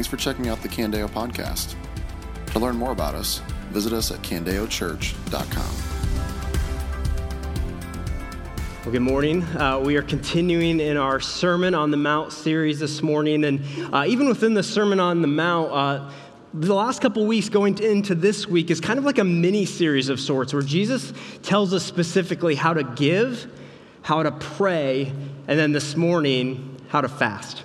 Thanks for checking out the Candeo podcast. To learn more about us, visit us at candeochurch.com. Well, good morning. Uh, we are continuing in our Sermon on the Mount series this morning. And uh, even within the Sermon on the Mount, uh, the last couple weeks going into this week is kind of like a mini series of sorts where Jesus tells us specifically how to give, how to pray, and then this morning, how to fast.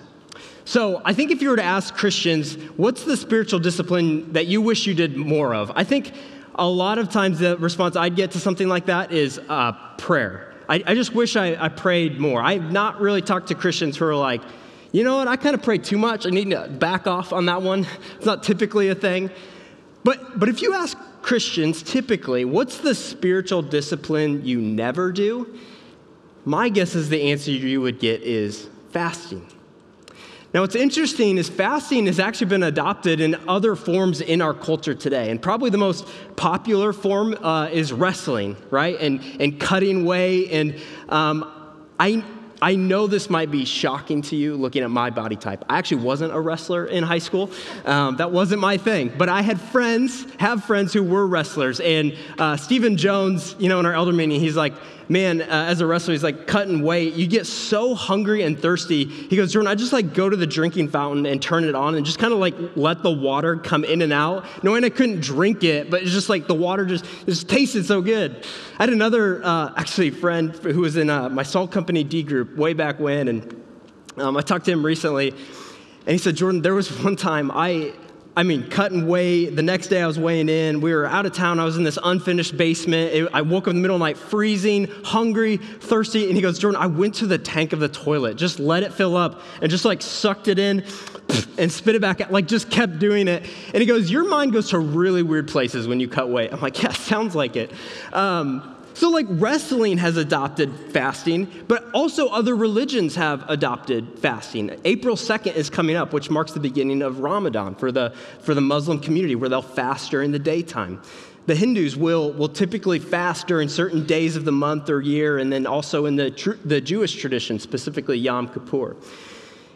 So, I think if you were to ask Christians, what's the spiritual discipline that you wish you did more of? I think a lot of times the response I'd get to something like that is uh, prayer. I, I, just wish I, I prayed more. I've not really talked to Christians who are like, you know what, I kind of pray too much. I need to back off on that one. It's not typically a thing. But, but if you ask Christians, typically, what's the spiritual discipline you never do? My guess is the answer you would get is fasting. Now, what's interesting is fasting has actually been adopted in other forms in our culture today. And probably the most popular form uh, is wrestling, right? And, and cutting weight. And um, I, I know this might be shocking to you looking at my body type. I actually wasn't a wrestler in high school. Um, that wasn't my thing. But I had friends, have friends who were wrestlers. And uh, Stephen Jones, you know, in our elder meeting, he's like, man, uh, as a wrestler, he's like cutting weight. You get so hungry and thirsty. He goes, Jordan, I just like go to the drinking fountain and turn it on and just kind of like let the water come in and out, knowing I couldn't drink it, but it's just like the water just, just tasted so good. I had another, uh, actually, friend who was in uh, my salt company D group way back when, and um, I talked to him recently, and he said, Jordan, there was one time I, I mean, cutting weight. The next day I was weighing in. We were out of town. I was in this unfinished basement. It, I woke up in the middle of the night, freezing, hungry, thirsty. And he goes, Jordan, I went to the tank of the toilet, just let it fill up, and just like sucked it in and spit it back out, like just kept doing it. And he goes, Your mind goes to really weird places when you cut weight. I'm like, Yeah, sounds like it. Um, so, like, wrestling has adopted fasting, but also other religions have adopted fasting. April 2nd is coming up, which marks the beginning of Ramadan for the, for the Muslim community, where they'll fast during the daytime. The Hindus will, will typically fast during certain days of the month or year, and then also in the, tr- the Jewish tradition, specifically Yom Kippur.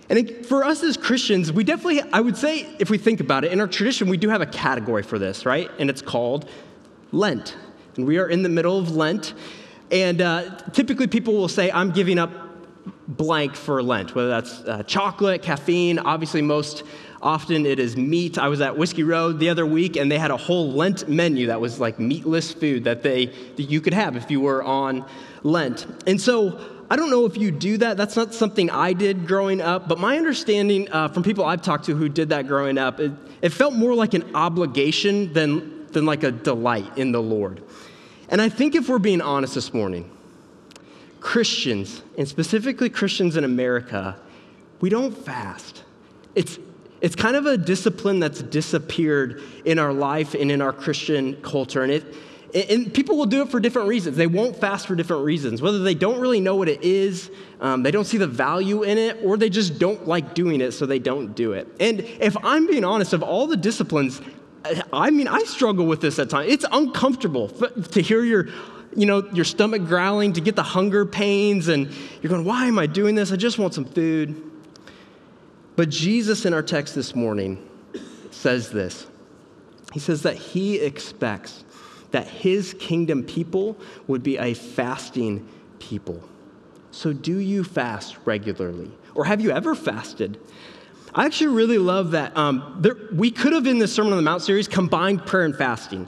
And for us as Christians, we definitely, I would say, if we think about it, in our tradition, we do have a category for this, right? And it's called Lent. And we are in the middle of Lent. And uh, typically people will say, I'm giving up blank for Lent, whether that's uh, chocolate, caffeine, obviously, most often it is meat. I was at Whiskey Road the other week, and they had a whole Lent menu that was like meatless food that, they, that you could have if you were on Lent. And so, I don't know if you do that. That's not something I did growing up, but my understanding uh, from people I've talked to who did that growing up, it, it felt more like an obligation than, than like a delight in the Lord. And I think if we're being honest this morning, Christians, and specifically Christians in America, we don't fast. It's, it's kind of a discipline that's disappeared in our life and in our Christian culture. And, it, and people will do it for different reasons. They won't fast for different reasons, whether they don't really know what it is, um, they don't see the value in it, or they just don't like doing it, so they don't do it. And if I'm being honest, of all the disciplines, I mean, I struggle with this at times. It's uncomfortable to hear your, you know, your stomach growling, to get the hunger pains, and you're going, why am I doing this? I just want some food. But Jesus in our text this morning says this. He says that he expects that his kingdom people would be a fasting people. So, do you fast regularly? Or have you ever fasted? I actually really love that. Um, there, we could have, in this Sermon on the Mount series, combined prayer and fasting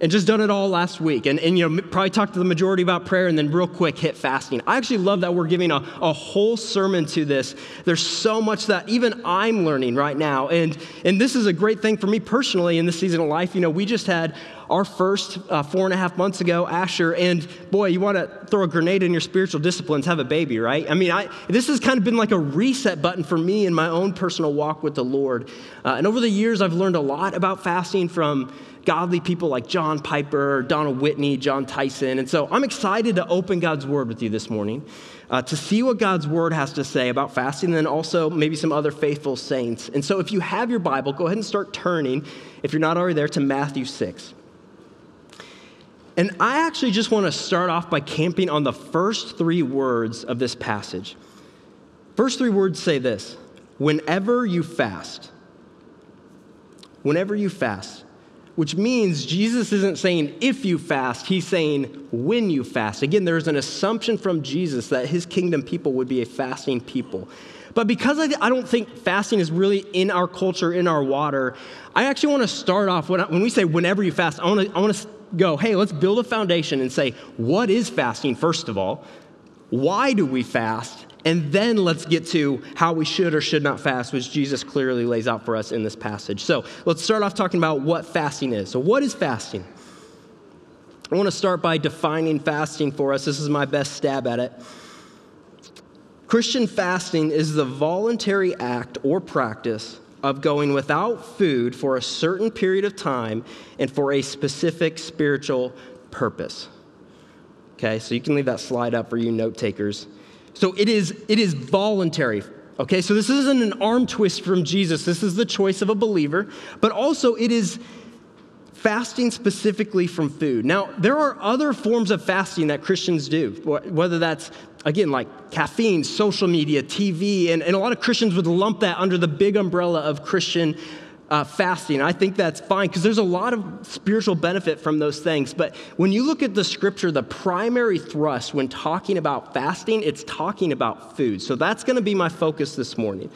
and just done it all last week. And, and you know probably talked to the majority about prayer and then real quick hit fasting. I actually love that we're giving a, a whole sermon to this. There's so much that even i'm learning right now. And and this is a great thing for me personally in this season of life. You know we just had our first uh, four and a half months ago, Asher, and boy, you want to throw a grenade in your spiritual disciplines, have a baby, right? I mean, I, this has kind of been like a reset button for me in my own personal walk with the Lord. Uh, and over the years, I've learned a lot about fasting from godly people like John Piper, Donald Whitney, Jon Tyson. And so I'm excited to open God's Word with you this morning. Uh, to see what God's word has to say about fasting, and then also maybe some other faithful saints. And so, if you have your Bible, go ahead and start turning, if you're not already there, to Matthew 6. And I actually just want to start off by camping on the first three words of this passage. First three words say this Whenever you fast, whenever you fast, which means Jesus isn't saying if you fast, he's saying when you fast. Again, there's an assumption from Jesus that his kingdom people would be a fasting people. But because I, don't think fasting is really in our culture, in our water, I actually want to start off when, I, when we say whenever you fast, I want to I want to go, hey, let's build a foundation and say, what is fasting, first of all? Why do we fast? And then let's get to how we should or should not fast, which Jesus clearly lays out for us in this passage. So let's start off talking about what fasting is. So, what is fasting? I want to start by defining fasting for us. This is my best stab at it. Christian fasting is the voluntary act or practice of going without food for a certain period of time and for a specific spiritual purpose. Okay, so you can leave that slide up for you note takers. So it is, it is voluntary. Okay, so this isn't an arm twist from Jesus. This is the choice of a believer, but also it is fasting specifically from food. Now, there are other forms of fasting that Christians do, whether that's, again, like caffeine, social media, TV, and, and a lot of Christians would lump that under the big umbrella of Christian uh, fasting. I think that's fine because there's a lot of spiritual benefit from those things. But when you look at the scripture, the primary thrust when talking about fasting, it's talking about food. So that's going to be my focus this morning.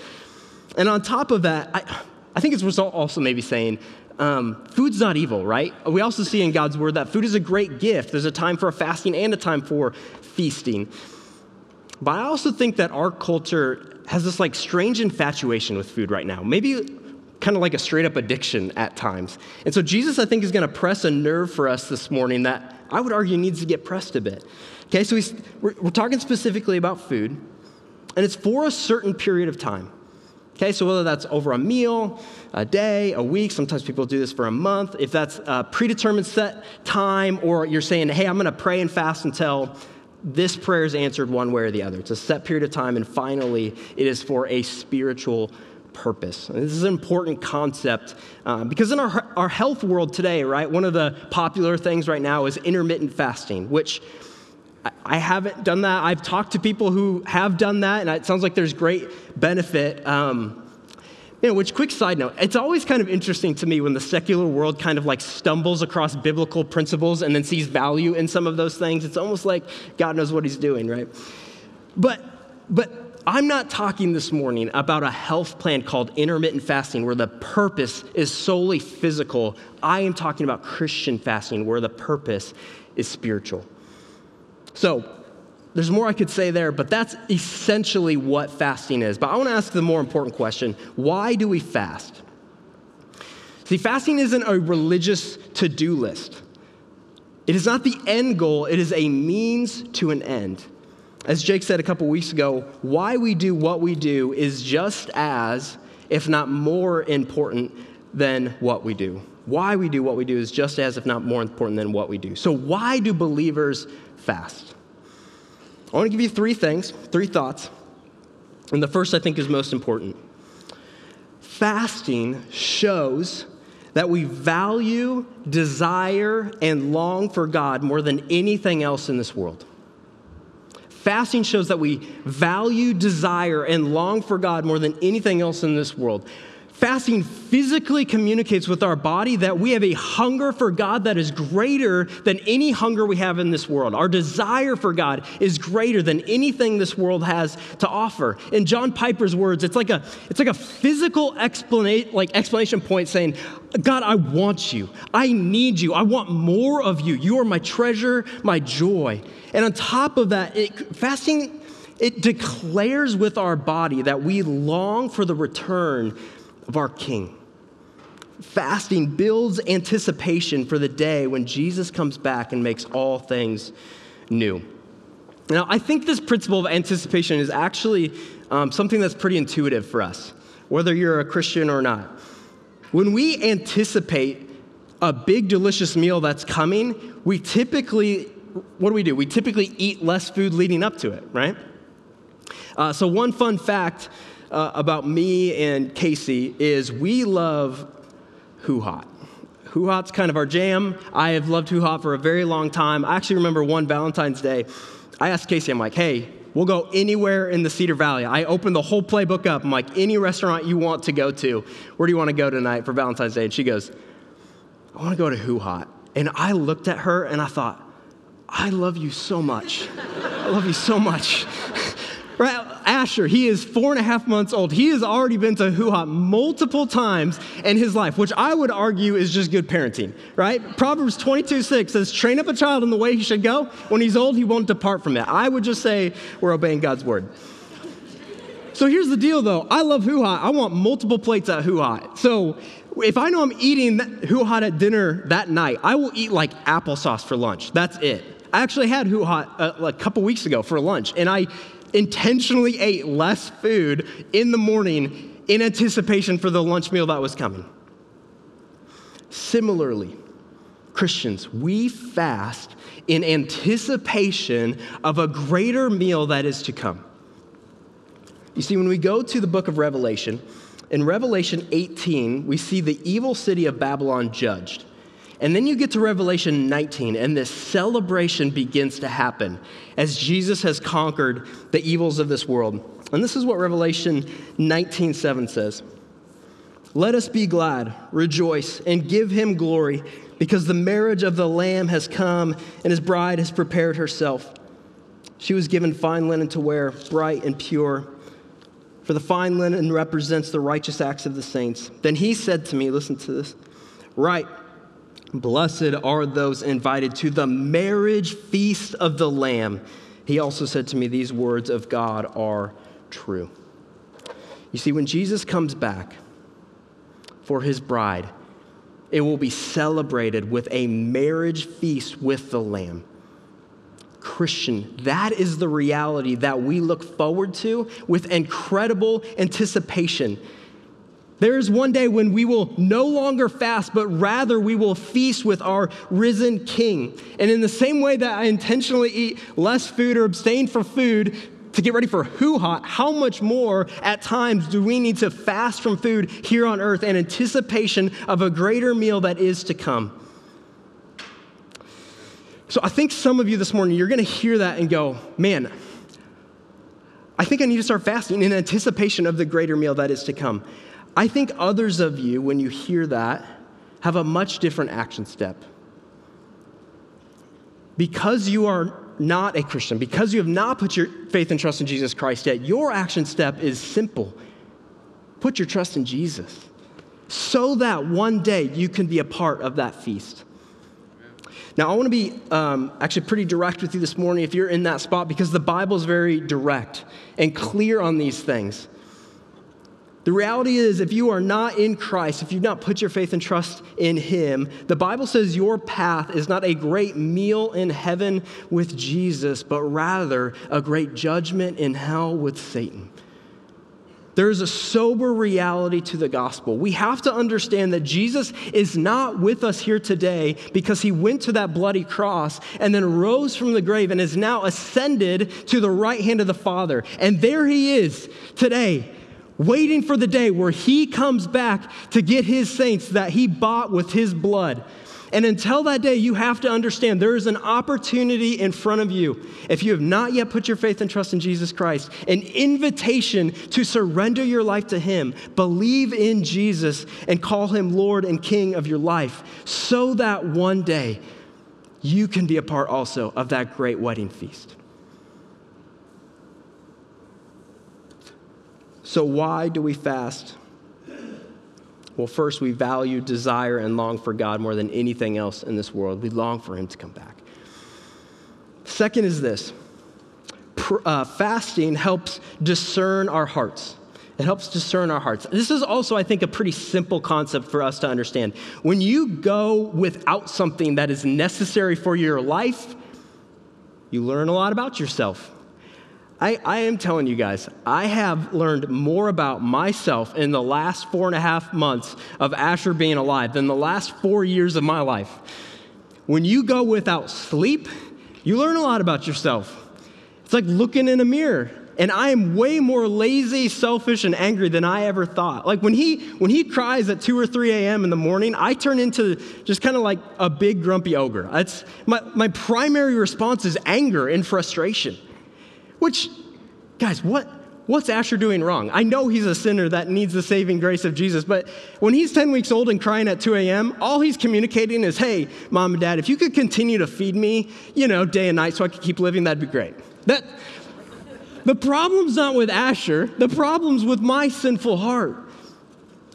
And on top of that, I, I think it's also maybe saying um, food's not evil, right? We also see in God's word that food is a great gift. There's a time for fasting and a time for feasting. But I also think that our culture has this like strange infatuation with food right now. Maybe kind of like a straight up addiction at times. And so Jesus, I think, is going to press a nerve for us this morning that I would argue needs to get pressed a bit. Okay, so we're, we're talking specifically about food, and it's for a certain period of time. Okay, so whether that's over a meal, a day, a week, sometimes people do this for a month, if that's a predetermined set time, or you're saying, hey, I'm going to pray and fast until this prayer is answered one way or the other. It's a set period of time, and finally, it is for a spiritual purpose. This is an important concept uh, because in our, our health world today, right, one of the popular things right now is intermittent fasting, which I haven't done that. I've talked to people who have done that, and it sounds like there's great benefit. Um, you know, which quick side note, it's always kind of interesting to me when the secular world kind of like stumbles across biblical principles and then sees value in some of those things. It's almost like God knows what he's doing, right? But but I'm not talking this morning about a health plan called intermittent fasting where the purpose is solely physical. I am talking about Christian fasting where the purpose is spiritual. So, there's more I could say there, but that's essentially what fasting is. But I want to ask the more important question why do we fast? See, fasting isn't a religious to do list. It is not the end goal, it is a means to an end as Jake said a couple weeks ago, why we do what we do is just as, if not more important than what we do. Why we do what we do is just as, if not more important than what we do. So, why do believers fast? I want to give you three things, three thoughts. And the first, I think, is most important. Fasting shows that we value, desire, and long for God more than anything else in this world. Fasting shows that we value, desire, and long for God more than anything else in this world. Fasting physically communicates with our body that we have a hunger for God that is greater than any hunger we have in this world. Our desire for God is greater than anything this world has to offer. In John Piper's words, it's like a, it's like a physical explanation, like explanation point saying, God, I want you. I need you. I want more of you. You are my treasure, my joy. And on top of that, it, fasting, it declares with our body that we long for the return of our King. Fasting builds anticipation for the day when Jesus comes back and makes all things new. Now, I think this principle of anticipation is actually um, something that's pretty intuitive for us, whether you're a Christian or not. When we anticipate a big, delicious meal that's coming, we typically, what do we do? We typically eat less food leading up to it, right? Uh, so, one fun fact uh, about me and Casey is we love HuHot. Hoo Hot's kind of our jam. I have loved HuHot for a very long time. I actually remember one Valentine's Day, I asked Casey, I'm like, hey, we'll go anywhere in the Cedar Valley. I opened the whole playbook up. I'm like, any restaurant you want to go to, where do you want to go tonight for Valentine's Day? And she goes, I want to go to HuHot. And I looked at her and I thought, I love you so much. I love you so much. Asher, he is four and a half months old. He has already been to HuHot multiple times in his life, which I would argue is just good parenting, right? Proverbs 22 6 says, train up a child in the way he should go. When he's old, he won't depart from it. I would just say we're obeying God's word. So here's the deal though. I love HuHot. I want multiple plates at HuHot. So if I know I'm eating HuHot at dinner that night, I will eat like applesauce for lunch. That's it. I actually had HuHot uh, a couple weeks ago for lunch, and I intentionally ate less food in the morning in anticipation for the lunch meal that was coming. Similarly, Christians, we fast in anticipation of a greater meal that is to come. You see, when we go to the book of Revelation, in Revelation 18, we see the evil city of Babylon judged. And then you get to Revelation 19, and this celebration begins to happen as Jesus has conquered the evils of this world. And this is what Revelation 19 7 says Let us be glad, rejoice, and give him glory, because the marriage of the Lamb has come, and his bride has prepared herself. She was given fine linen to wear, bright and pure. For the fine linen represents the righteous acts of the saints. Then he said to me, Listen to this. Right Blessed are those invited to the marriage feast of the Lamb. He also said to me, These words of God are true. You see, when Jesus comes back for his bride, it will be celebrated with a marriage feast with the Lamb. Christian, that is the reality that we look forward to with incredible anticipation. There is one day when we will no longer fast, but rather we will feast with our risen King. And in the same way that I intentionally eat less food or abstain from food to get ready for HuHot, how much more at times do we need to fast from food here on earth in anticipation of a greater meal that is to come? So I think some of you this morning, you're going to hear that and go, man, I think I need to start fasting in anticipation of the greater meal that is to come. I think others of you, when you hear that, have a much different action step. Because you are not a Christian, because you have not put your faith and trust in Jesus Christ yet, your action step is simple put your trust in Jesus so that one day you can be a part of that feast. Now, I want to be um, actually pretty direct with you this morning if you're in that spot because the Bible is very direct and clear on these things. The reality is, if you are not in Christ, if you've not put your faith and trust in Him, the Bible says your path is not a great meal in heaven with Jesus, but rather a great judgment in hell with Satan. There is a sober reality to the gospel. We have to understand that Jesus is not with us here today because he went to that bloody cross and then rose from the grave and is now ascended to the right hand of the Father. And there he is today waiting for the day where he comes back to get his saints that he bought with his blood. And until that day, you have to understand there is an opportunity in front of you. If you have not yet put your faith and trust in Jesus Christ, an invitation to surrender your life to Him, believe in Jesus, and call Him Lord and King of your life, so that one day you can be a part also of that great wedding feast. So, why do we fast? Well, first, we value, desire, and long for God more than anything else in this world. We long for Him to come back. Second is this uh, fasting helps discern our hearts. It helps discern our hearts. This is also, I think, a pretty simple concept for us to understand. When you go without something that is necessary for your life, you learn a lot about yourself. I, I am telling you guys, I have learned more about myself in the last four and a half months of Asher being alive than the last four years of my life. When you go without sleep, you learn a lot about yourself. It's like looking in a mirror. And I am way more lazy, selfish, and angry than I ever thought. Like when he when he cries at 2 or 3 a.m. in the morning, I turn into just kind of like a big grumpy ogre. That's my, my primary response is anger and frustration which guys, what, what's Asher doing wrong? I know he's a sinner that needs the saving grace of Jesus, but when he's 10 weeks old and crying at 2 a.m., all he's communicating is, hey, mom and dad, if you could continue to feed me, you know, day and night so I could keep living, that'd be great. That, the problem's not with Asher, the problem's with my sinful heart.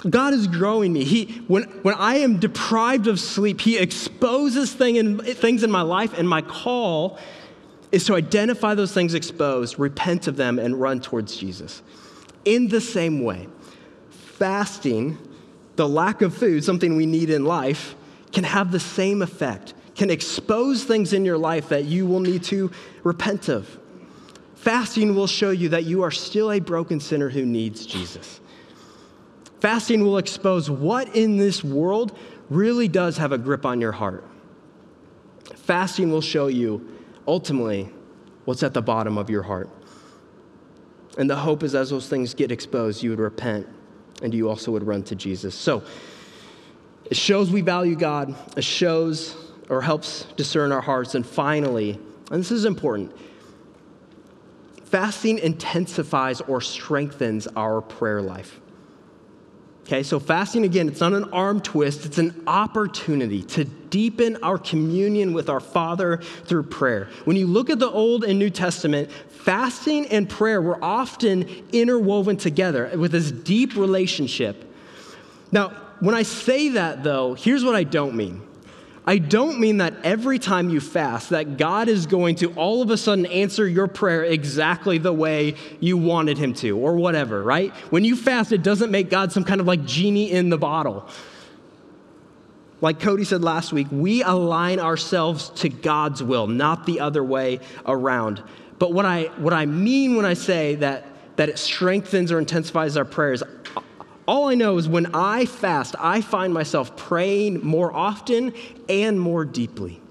God is growing me. He, when, when I am deprived of sleep, He exposes thing in, things in my life, and my call is to identify those things exposed, repent of them, and run towards Jesus. In the same way, fasting, the lack of food, something we need in life, can have the same effect, can expose things in your life that you will need to repent of. Fasting will show you that you are still a broken sinner who needs Jesus. Fasting will expose what in this world really does have a grip on your heart. Fasting will show you ultimately what's at the bottom of your heart. And the hope is as those things get exposed, you would repent and you also would run to Jesus. So it shows we value God, it shows or helps discern our hearts. And finally, and this is important, fasting intensifies or strengthens our prayer life. Okay, so fasting again, it's not an arm twist, it's an opportunity to deepen our communion with our Father through prayer. When you look at the Old and New Testament, fasting and prayer were often interwoven together with this deep relationship. Now, when I say that though, here's what I don't mean. I don't mean that every time you fast, that God is going to all of a sudden answer your prayer exactly the way you wanted him to, or whatever, right? When you fast, it doesn't make God some kind of like genie in the bottle. Like Cody said last week, we align ourselves to God's will, not the other way around. But what I, what I mean when I say that, that it strengthens or intensifies our prayers, all I know is when I fast, I find myself praying more often and more deeply.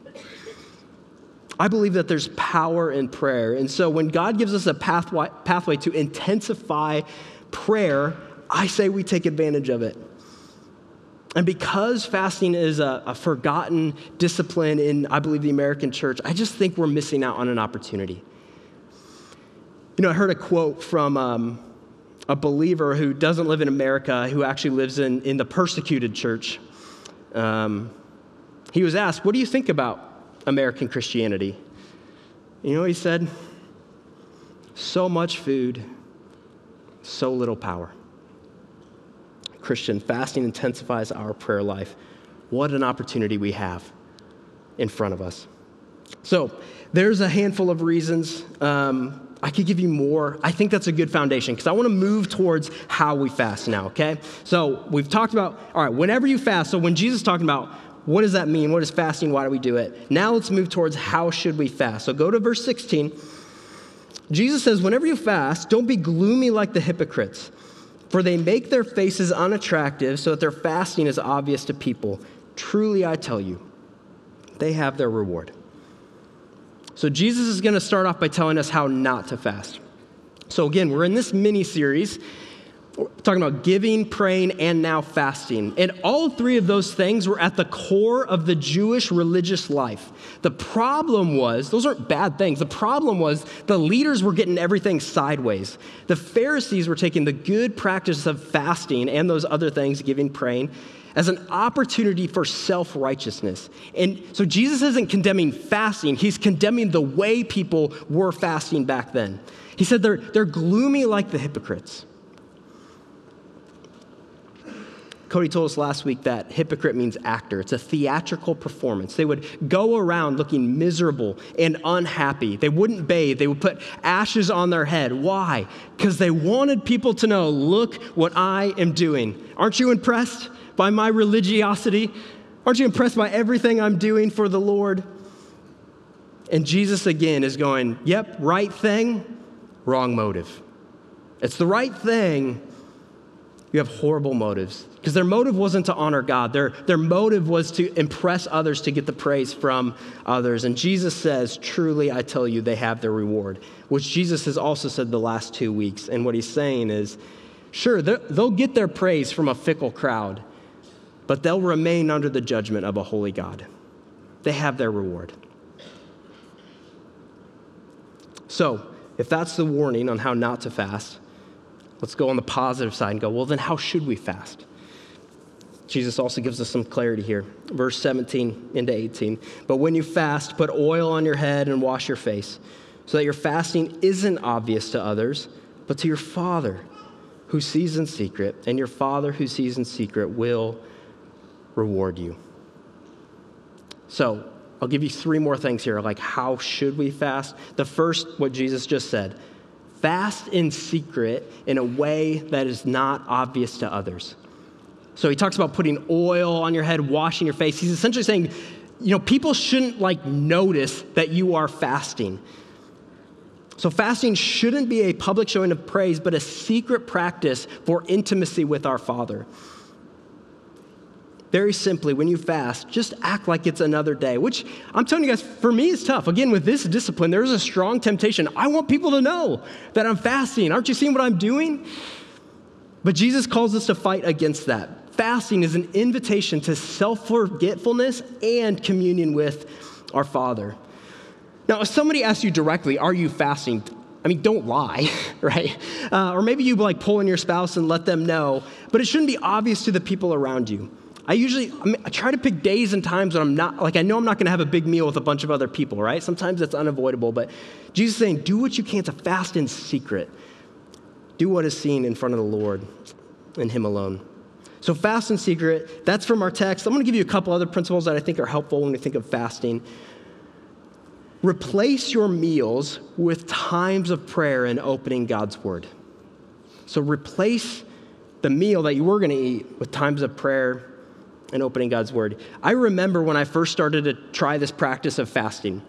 I believe that there's power in prayer. And so when God gives us a pathway, pathway to intensify prayer, I say we take advantage of it. And because fasting is a, a, forgotten discipline in, I believe, the American church, I just think we're missing out on an opportunity. You know, I heard a quote from um, a believer who doesn't live in America, who actually lives in, in the persecuted church. Um, he was asked, What do you think about American Christianity? You know he said? So much food, so little power. Christian, fasting intensifies our prayer life. What an opportunity we have in front of us. So, there's a handful of reasons. Um, I could give you more. I think that's a good foundation because I want to move towards how we fast now, okay? So we've talked about, all right, whenever you fast, so when Jesus is talking about what does that mean? What is fasting? Why do we do it? Now let's move towards how should we fast. So go to verse 16. Jesus says, whenever you fast, don't be gloomy like the hypocrites, for they make their faces unattractive so that their fasting is obvious to people. Truly, I tell you, they have their reward. So, Jesus is going to start off by telling us how not to fast. So, again, we're in this mini series talking about giving, praying, and now fasting. And all three of those things were at the core of the Jewish religious life. The problem was, those aren't bad things. The problem was the leaders were getting everything sideways. The Pharisees were taking the good practice of fasting and those other things, giving, praying, as an opportunity for self righteousness. And so Jesus isn't condemning fasting, he's condemning the way people were fasting back then. He said they're, they're gloomy like the hypocrites. Cody told us last week that hypocrite means actor. It's a theatrical performance. They would go around looking miserable and unhappy. They wouldn't bathe. They would put ashes on their head. Why? Because they wanted people to know, look what I am doing. Aren't you impressed? By my religiosity? Aren't you impressed by everything I'm doing for the Lord? And Jesus again is going, Yep, right thing, wrong motive. It's the right thing. You have horrible motives. Because their motive wasn't to honor God, their, their motive was to impress others, to get the praise from others. And Jesus says, Truly, I tell you, they have their reward, which Jesus has also said the last two weeks. And what he's saying is, Sure, they'll get their praise from a fickle crowd but they'll remain under the judgment of a holy God. They have their reward. So, if that's the warning on how not to fast, let's go on the positive side and go, well, then how should we fast? Jesus also gives us some clarity here. Verse 17 into 18. But when you fast, put oil on your head and wash your face, so that your fasting isn't obvious to others, but to your Father who sees in secret, and your Father who sees in secret will reward you. So, I'll give you three more things here. Like, how should we fast? The first, what Jesus just said fast in secret in a way that is not obvious to others. So, he talks about putting oil on your head, washing your face. He's essentially saying, you know, people shouldn't like notice that you are fasting. So, fasting shouldn't be a public showing of praise, but a secret practice for intimacy with our Father. Very simply, when you fast, just act like it's another day, which I'm telling you guys, for me, it's tough. Again, with this discipline, there's a strong temptation. I want people to know that I'm fasting. Aren't you seeing what I'm doing? But Jesus calls us to fight against that. Fasting is an invitation to self forgetfulness and communion with our Father. Now, if somebody asks you directly, Are you fasting? I mean, don't lie, right? Uh, or maybe you like pull in your spouse and let them know, but it shouldn't be obvious to the people around you. I usually I, mean, I try to pick days and times when I'm not like I know I'm not going to have a big meal with a bunch of other people, right? Sometimes it's unavoidable, but Jesus is saying, do what you can to fast in secret. Do what is seen in front of the Lord and Him alone. So fast in secret. That's from our text. I'm going to give you a couple other principles that I think are helpful when we think of fasting. Replace your meals with times of prayer and opening God's Word. So replace the meal that you were going to eat with times of prayer and opening God's Word. I remember when I first started to try this practice of fasting.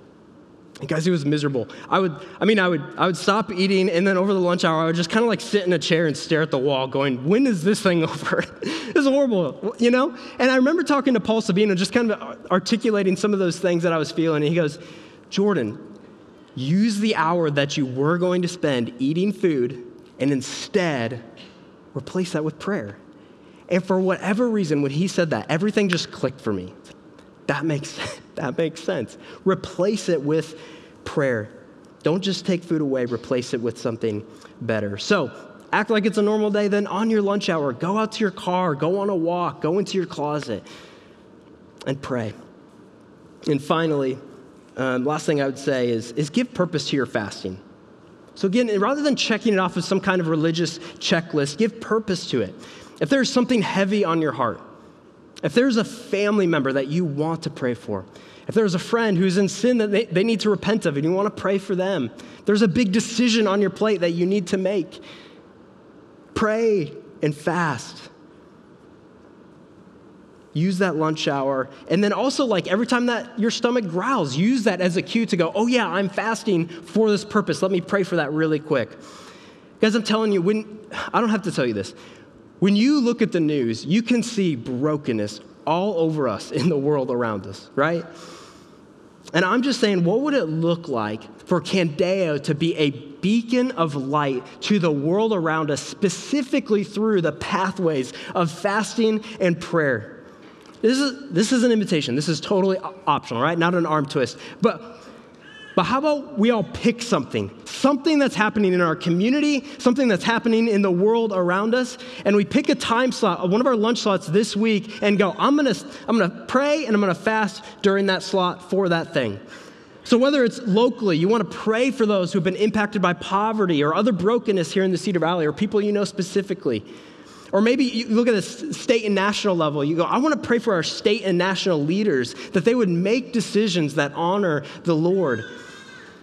guys, it was miserable. I would, I mean, I would, I would stop eating, and then over the lunch hour, I would just kind of like sit in a chair and stare at the wall, going, "When is this thing over?" it's horrible, you know. And I remember talking to Paul Sabino, just kind of articulating some of those things that I was feeling, and he goes, Jordan, use the hour that you were going to spend eating food and instead replace that with prayer. And for whatever reason, when he said that, everything just clicked for me. That makes, that makes sense. Replace it with prayer. Don't just take food away, replace it with something better. So, act like it's a normal day. Then, on your lunch hour, go out to your car, go on a walk, go into your closet, and pray. And finally, um, last thing I would say is, is give purpose to your fasting. So, again, rather than checking it off as some kind of religious checklist, give purpose to it. If there's something heavy on your heart, if there's a family member that you want to pray for, if there's a friend who's in sin that they, they need to repent of and you want to pray for them, there's a big decision on your plate that you need to make, pray and fast use that lunch hour. And then also, like every time that your stomach growls, use that as a cue to go, oh, yeah, I'm fasting for this purpose. Let me pray for that really quick. Guys, I'm telling you, when I don't have to tell you this, when you look at the news, you can see brokenness all over us in the world around us, right? And I'm just saying, what would it look like for Candeo to be a beacon of light to the world around us, specifically through the pathways of fasting and prayer? This is, this is an invitation. This is totally optional, right? Not an arm twist. But, but how about we all pick something? Something that's happening in our community, something that's happening in the world around us, and we pick a time slot, one of our lunch slots this week, and go, I'm gonna, I'm gonna pray and I'm gonna fast during that slot for that thing. So, whether it's locally, you want to pray for those who've been impacted by poverty or other brokenness here in the Cedar Valley, or people you know specifically. Or maybe you look at the state and national level, you go, I want to pray for our state and national leaders that they would make decisions that honor the Lord.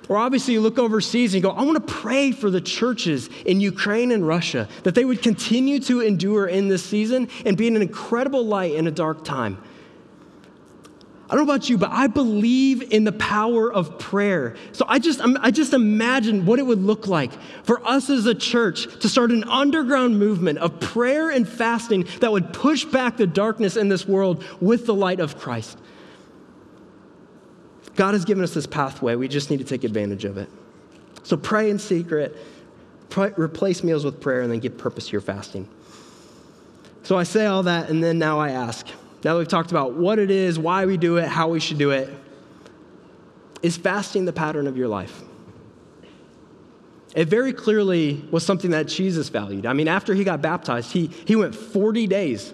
Or obviously, you look overseas and go, I want to pray for the churches in Ukraine and Russia that they would continue to endure in this season and be an incredible light in a dark time. I don't know about you, but I believe in the power of prayer. So I just, I just imagine what it would look like for us as a church to start an underground movement of prayer and fasting that would push back the darkness in this world with the light of Christ. God has given us this pathway. We just need to take advantage of it. So pray in secret, pray, replace meals with prayer, and then give purpose to your fasting. So I say all that, and then now I ask. Now that we've talked about what it is, why we do it, how we should do it, is fasting the pattern of your life? It very clearly was something that Jesus valued. I mean, after he got baptized, he, he went 40 days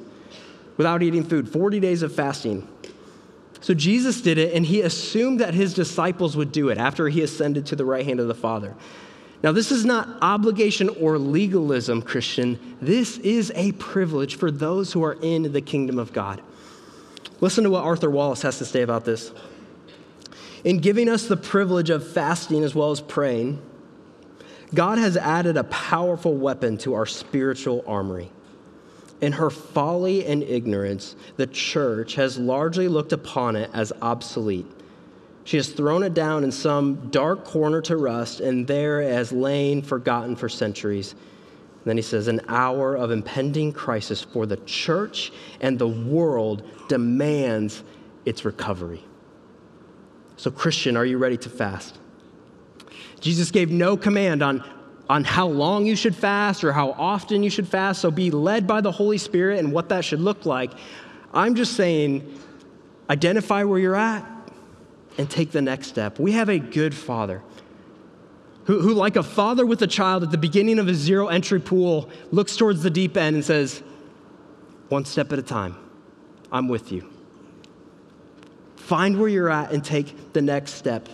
without eating food, 40 days of fasting. So Jesus did it, and he assumed that his disciples would do it after he ascended to the right hand of the Father. Now, this is not obligation or legalism, Christian. This is a privilege for those who are in the kingdom of God. Listen to what Arthur Wallis has to say about this. In giving us the privilege of fasting as well as praying, God has added a powerful weapon to our spiritual armory. In her folly and ignorance, the church has largely looked upon it as obsolete. She has thrown it down in some dark corner to rust, and there it has lain forgotten for centuries. And then he says, An hour of impending crisis for the church and the world demands its recovery. So, Christian, are you ready to fast? Jesus gave no command on, on how long you should fast or how often you should fast, so be led by the Holy Spirit and what that should look like. I'm just saying, identify where you're at and take the next step. We have a good father who, who, like a father with a child at the beginning of a zero entry pool, looks towards the deep end and says, One step at a time, I'm with you. Find where you're at and take the next step.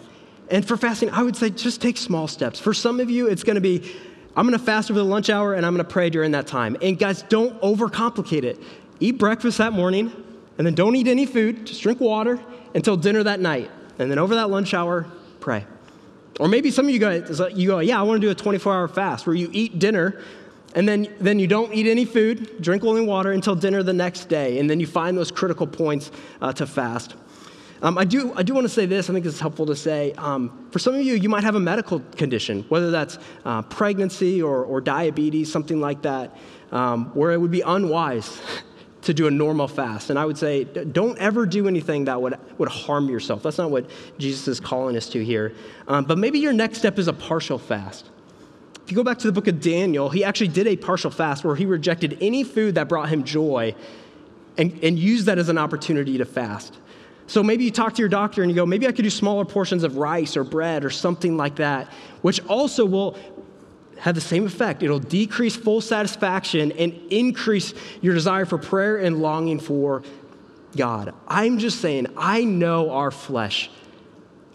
And for fasting, I would say just take small steps. For some of you, it's going to be I'm going to fast over the lunch hour and I'm going to pray during that time. And guys, don't overcomplicate it. Eat breakfast that morning and then don't eat any food, just drink water until dinner that night. And then over that lunch hour, pray. Or maybe some of you guys, you go, yeah, I want to do a 24 hour fast where you eat dinner and then, then you don't eat any food, drink only water until dinner the next day. And then you find those critical points uh, to fast. Um, I, do, I do want to say this, I think it's helpful to say. Um, for some of you, you might have a medical condition, whether that's uh, pregnancy or, or diabetes, something like that, um, where it would be unwise to do a normal fast. And I would say, don't ever do anything that would, would harm yourself. That's not what Jesus is calling us to here. Um, but maybe your next step is a partial fast. If you go back to the book of Daniel, he actually did a partial fast where he rejected any food that brought him joy and, and used that as an opportunity to fast. So maybe you talk to your doctor and you go, maybe I could do smaller portions of rice or bread or something like that, which also will have the same effect. It'll decrease full satisfaction and increase your desire for prayer and longing for God. I'm just saying, I know our flesh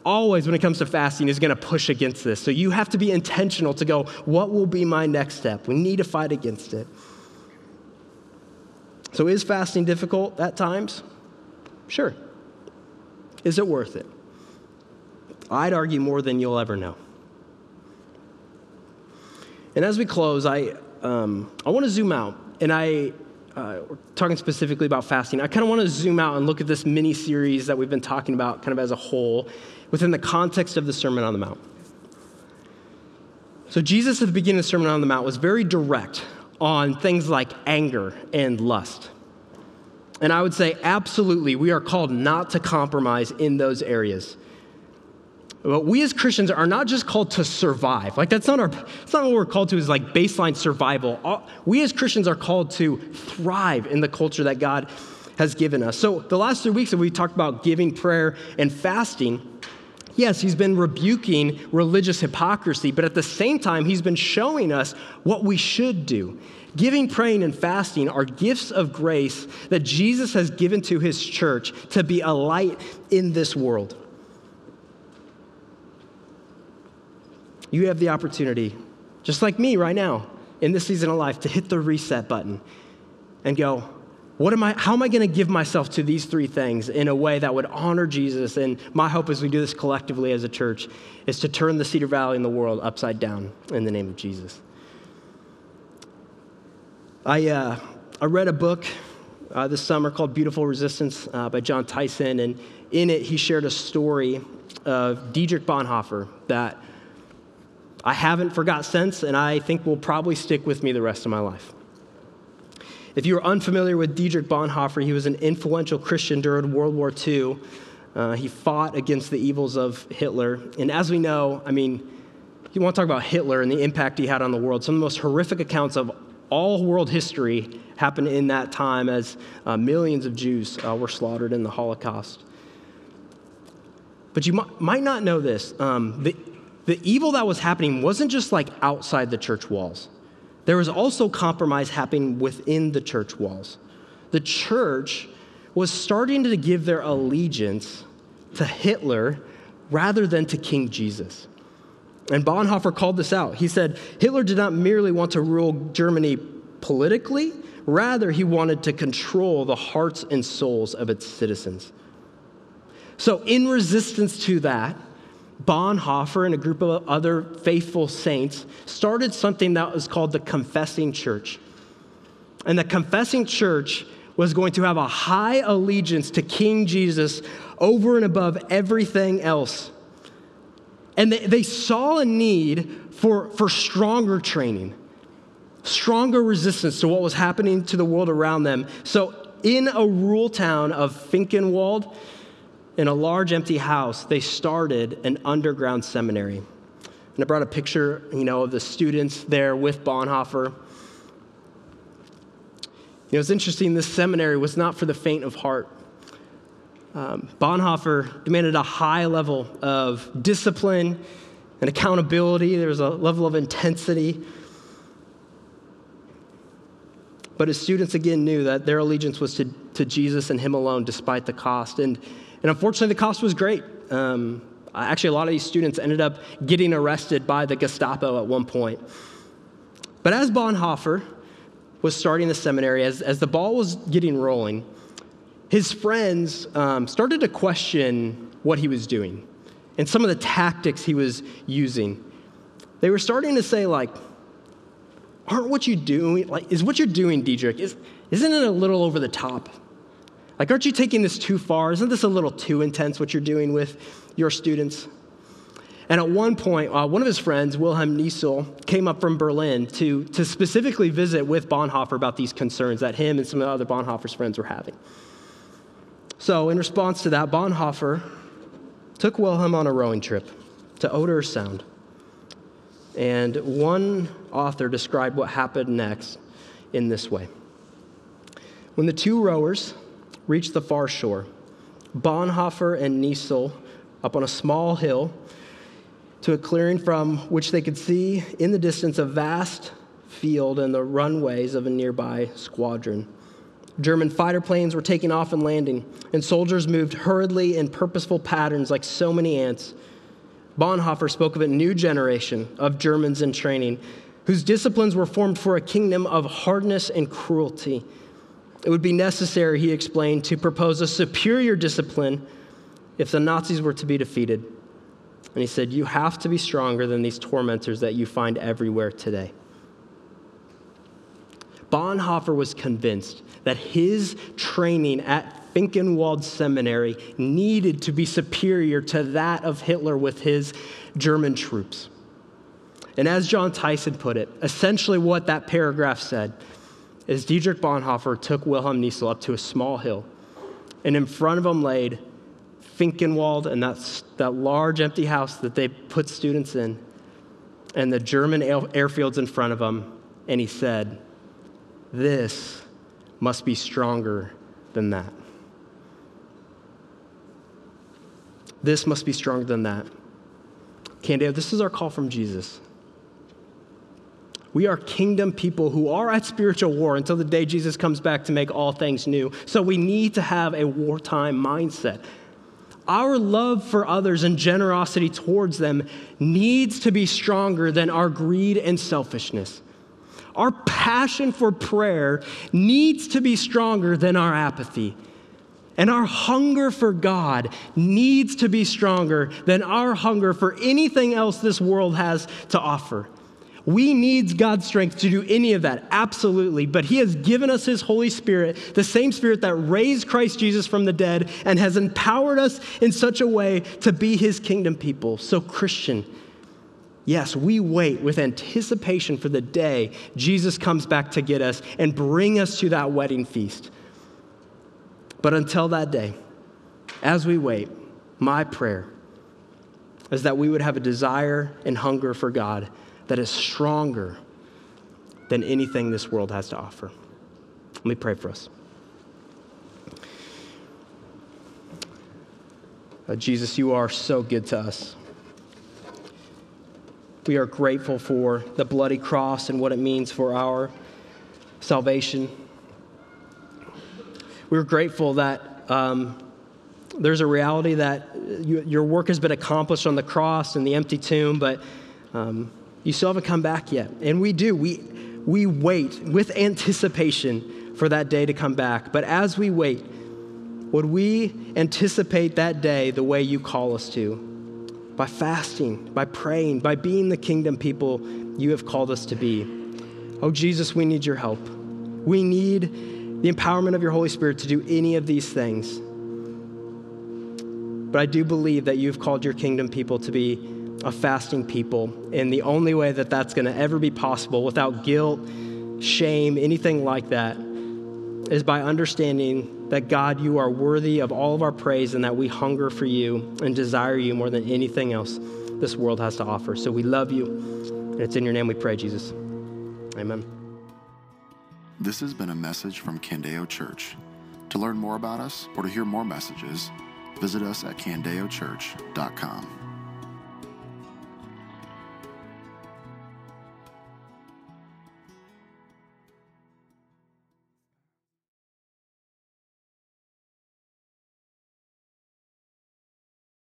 always, when it comes to fasting, is going to push against this. So you have to be intentional to go, what will be my next step? We need to fight against it. So is fasting difficult at times? Sure. Is it worth it? I'd argue more than you'll ever know. And as we close, I, um, I want to zoom out. And I, uh, we're talking specifically about fasting. I kind of want to zoom out and look at this mini series that we've been talking about kind of as a whole within the context of the Sermon on the Mount. So, Jesus at the beginning of the Sermon on the Mount was very direct on things like anger and lust. And I would say, absolutely, we are called not to compromise in those areas. But we as Christians are not just called to survive. Like, that's not, our, that's not what we're called to, is like baseline survival. We as Christians are called to thrive in the culture that God has given us. So, the last three weeks that we talked about giving, prayer, and fasting, yes, he's been rebuking religious hypocrisy, but at the same time, he's been showing us what we should do. Giving, praying, and fasting are gifts of grace that Jesus has given to his church to be a light in this world. You have the opportunity, just like me right now, in this season of life, to hit the reset button and go, what am I, how am I going to give myself to these three things in a way that would honor Jesus? And my hope as we do this collectively as a church is to turn the Cedar Valley and the world upside down in the name of Jesus. I, uh, I read a book uh, this summer called Beautiful Resistance uh, by Jon Tyson, and in it he shared a story of Dietrich Bonhoeffer that I haven't forgot since, and I think will probably stick with me the rest of my life. If you are unfamiliar with Dietrich Bonhoeffer, he was an influential Christian during World War II. Uh, he fought against the evils of Hitler, and as we know, I mean, you want to talk about Hitler and the impact he had on the world. Some of the most horrific accounts of all world history happened in that time as uh, millions of Jews uh, were slaughtered in the Holocaust. But you might not know this. Um, the, the evil that was happening wasn't just like outside the church walls, there was also compromise happening within the church walls. The church was starting to give their allegiance to Hitler rather than to King Jesus. And Bonhoeffer called this out. He said Hitler did not merely want to rule Germany politically, rather, he wanted to control the hearts and souls of its citizens. So, in resistance to that, Bonhoeffer and a group of other faithful saints started something that was called the Confessing Church. And the Confessing Church was going to have a high allegiance to King Jesus over and above everything else. And they, they saw a need for, for stronger training, stronger resistance to what was happening to the world around them. So, in a rural town of Finkenwald, in a large empty house, they started an underground seminary. And I brought a picture, you know, of the students there with Bonhoeffer. You know, it's interesting, this seminary was not for the faint of heart. Um, Bonhoeffer demanded a high level of discipline and accountability. There was a level of intensity. But his students again knew that their allegiance was to, to Jesus and him alone, despite the cost. And, and unfortunately, the cost was great. Um, actually, a lot of these students ended up getting arrested by the Gestapo at one point. But as Bonhoeffer was starting the seminary, as, as the ball was getting rolling, his friends um, started to question what he was doing and some of the tactics he was using. They were starting to say, like, aren't what you doing, like, is what you're doing, Dietrich, is, isn't it a little over the top? Like, aren't you taking this too far? Isn't this a little too intense what you're doing with your students? And at one point, uh, one of his friends, Wilhelm Niesel, came up from Berlin to, to specifically visit with Bonhoeffer about these concerns that him and some of the other Bonhoeffer's friends were having. So, in response to that, Bonhoeffer took Wilhelm on a rowing trip to Oder Sound. And one author described what happened next in this way When the two rowers reached the far shore, Bonhoeffer and Niesel, up on a small hill, to a clearing from which they could see in the distance a vast field and the runways of a nearby squadron. German fighter planes were taking off and landing, and soldiers moved hurriedly in purposeful patterns like so many ants. Bonhoeffer spoke of a new generation of Germans in training whose disciplines were formed for a kingdom of hardness and cruelty. It would be necessary, he explained, to propose a superior discipline if the Nazis were to be defeated. And he said, You have to be stronger than these tormentors that you find everywhere today. Bonhoeffer was convinced that his training at Finkenwald Seminary needed to be superior to that of Hitler with his German troops. And as Jon Tyson put it, essentially what that paragraph said is Dietrich Bonhoeffer took Wilhelm Niesel up to a small hill, and in front of him laid Finkenwald and that, that large empty house that they put students in, and the German airfields in front of him, and he said, This must be stronger than that. This must be stronger than that. Candeo, this is our call from Jesus. We are kingdom people who are at spiritual war until the day Jesus comes back to make all things new. So we need to have a wartime mindset. Our love for others and generosity towards them needs to be stronger than our greed and selfishness. Our passion for prayer needs to be stronger than our apathy. And our hunger for God needs to be stronger than our hunger for anything else this world has to offer. We need God's strength to do any of that, absolutely. But He has given us His Holy Spirit, the same Spirit that raised Christ Jesus from the dead and has empowered us in such a way to be His kingdom people. So, Christian, yes, we wait with anticipation for the day Jesus comes back to get us and bring us to that wedding feast. But until that day, as we wait, my prayer is that we would have a desire and hunger for God that is stronger than anything this world has to offer. Let me pray for us. Uh, Jesus, you are so good to us. We are grateful for the bloody cross and what it means for our salvation. We're grateful that um, there's a reality that you, your work has been accomplished on the cross and the empty tomb, but um, you still haven't come back yet. And we do. We, we wait with anticipation for that day to come back. But as we wait, would we anticipate that day the way you call us to? By fasting, by praying, by being the kingdom people you have called us to be. Oh, Jesus, we need your help. We need the empowerment of your Holy Spirit to do any of these things. But I do believe that you've called your kingdom people to be a fasting people. And the only way that that's going to ever be possible without guilt, shame, anything like that, is by understanding that God, you are worthy of all of our praise and that we hunger for you and desire you more than anything else this world has to offer. So we love you. And it's in your name we pray, Jesus. Amen. This has been a message from Candeo Church. To learn more about us or to hear more messages, visit us at candeochurch.com.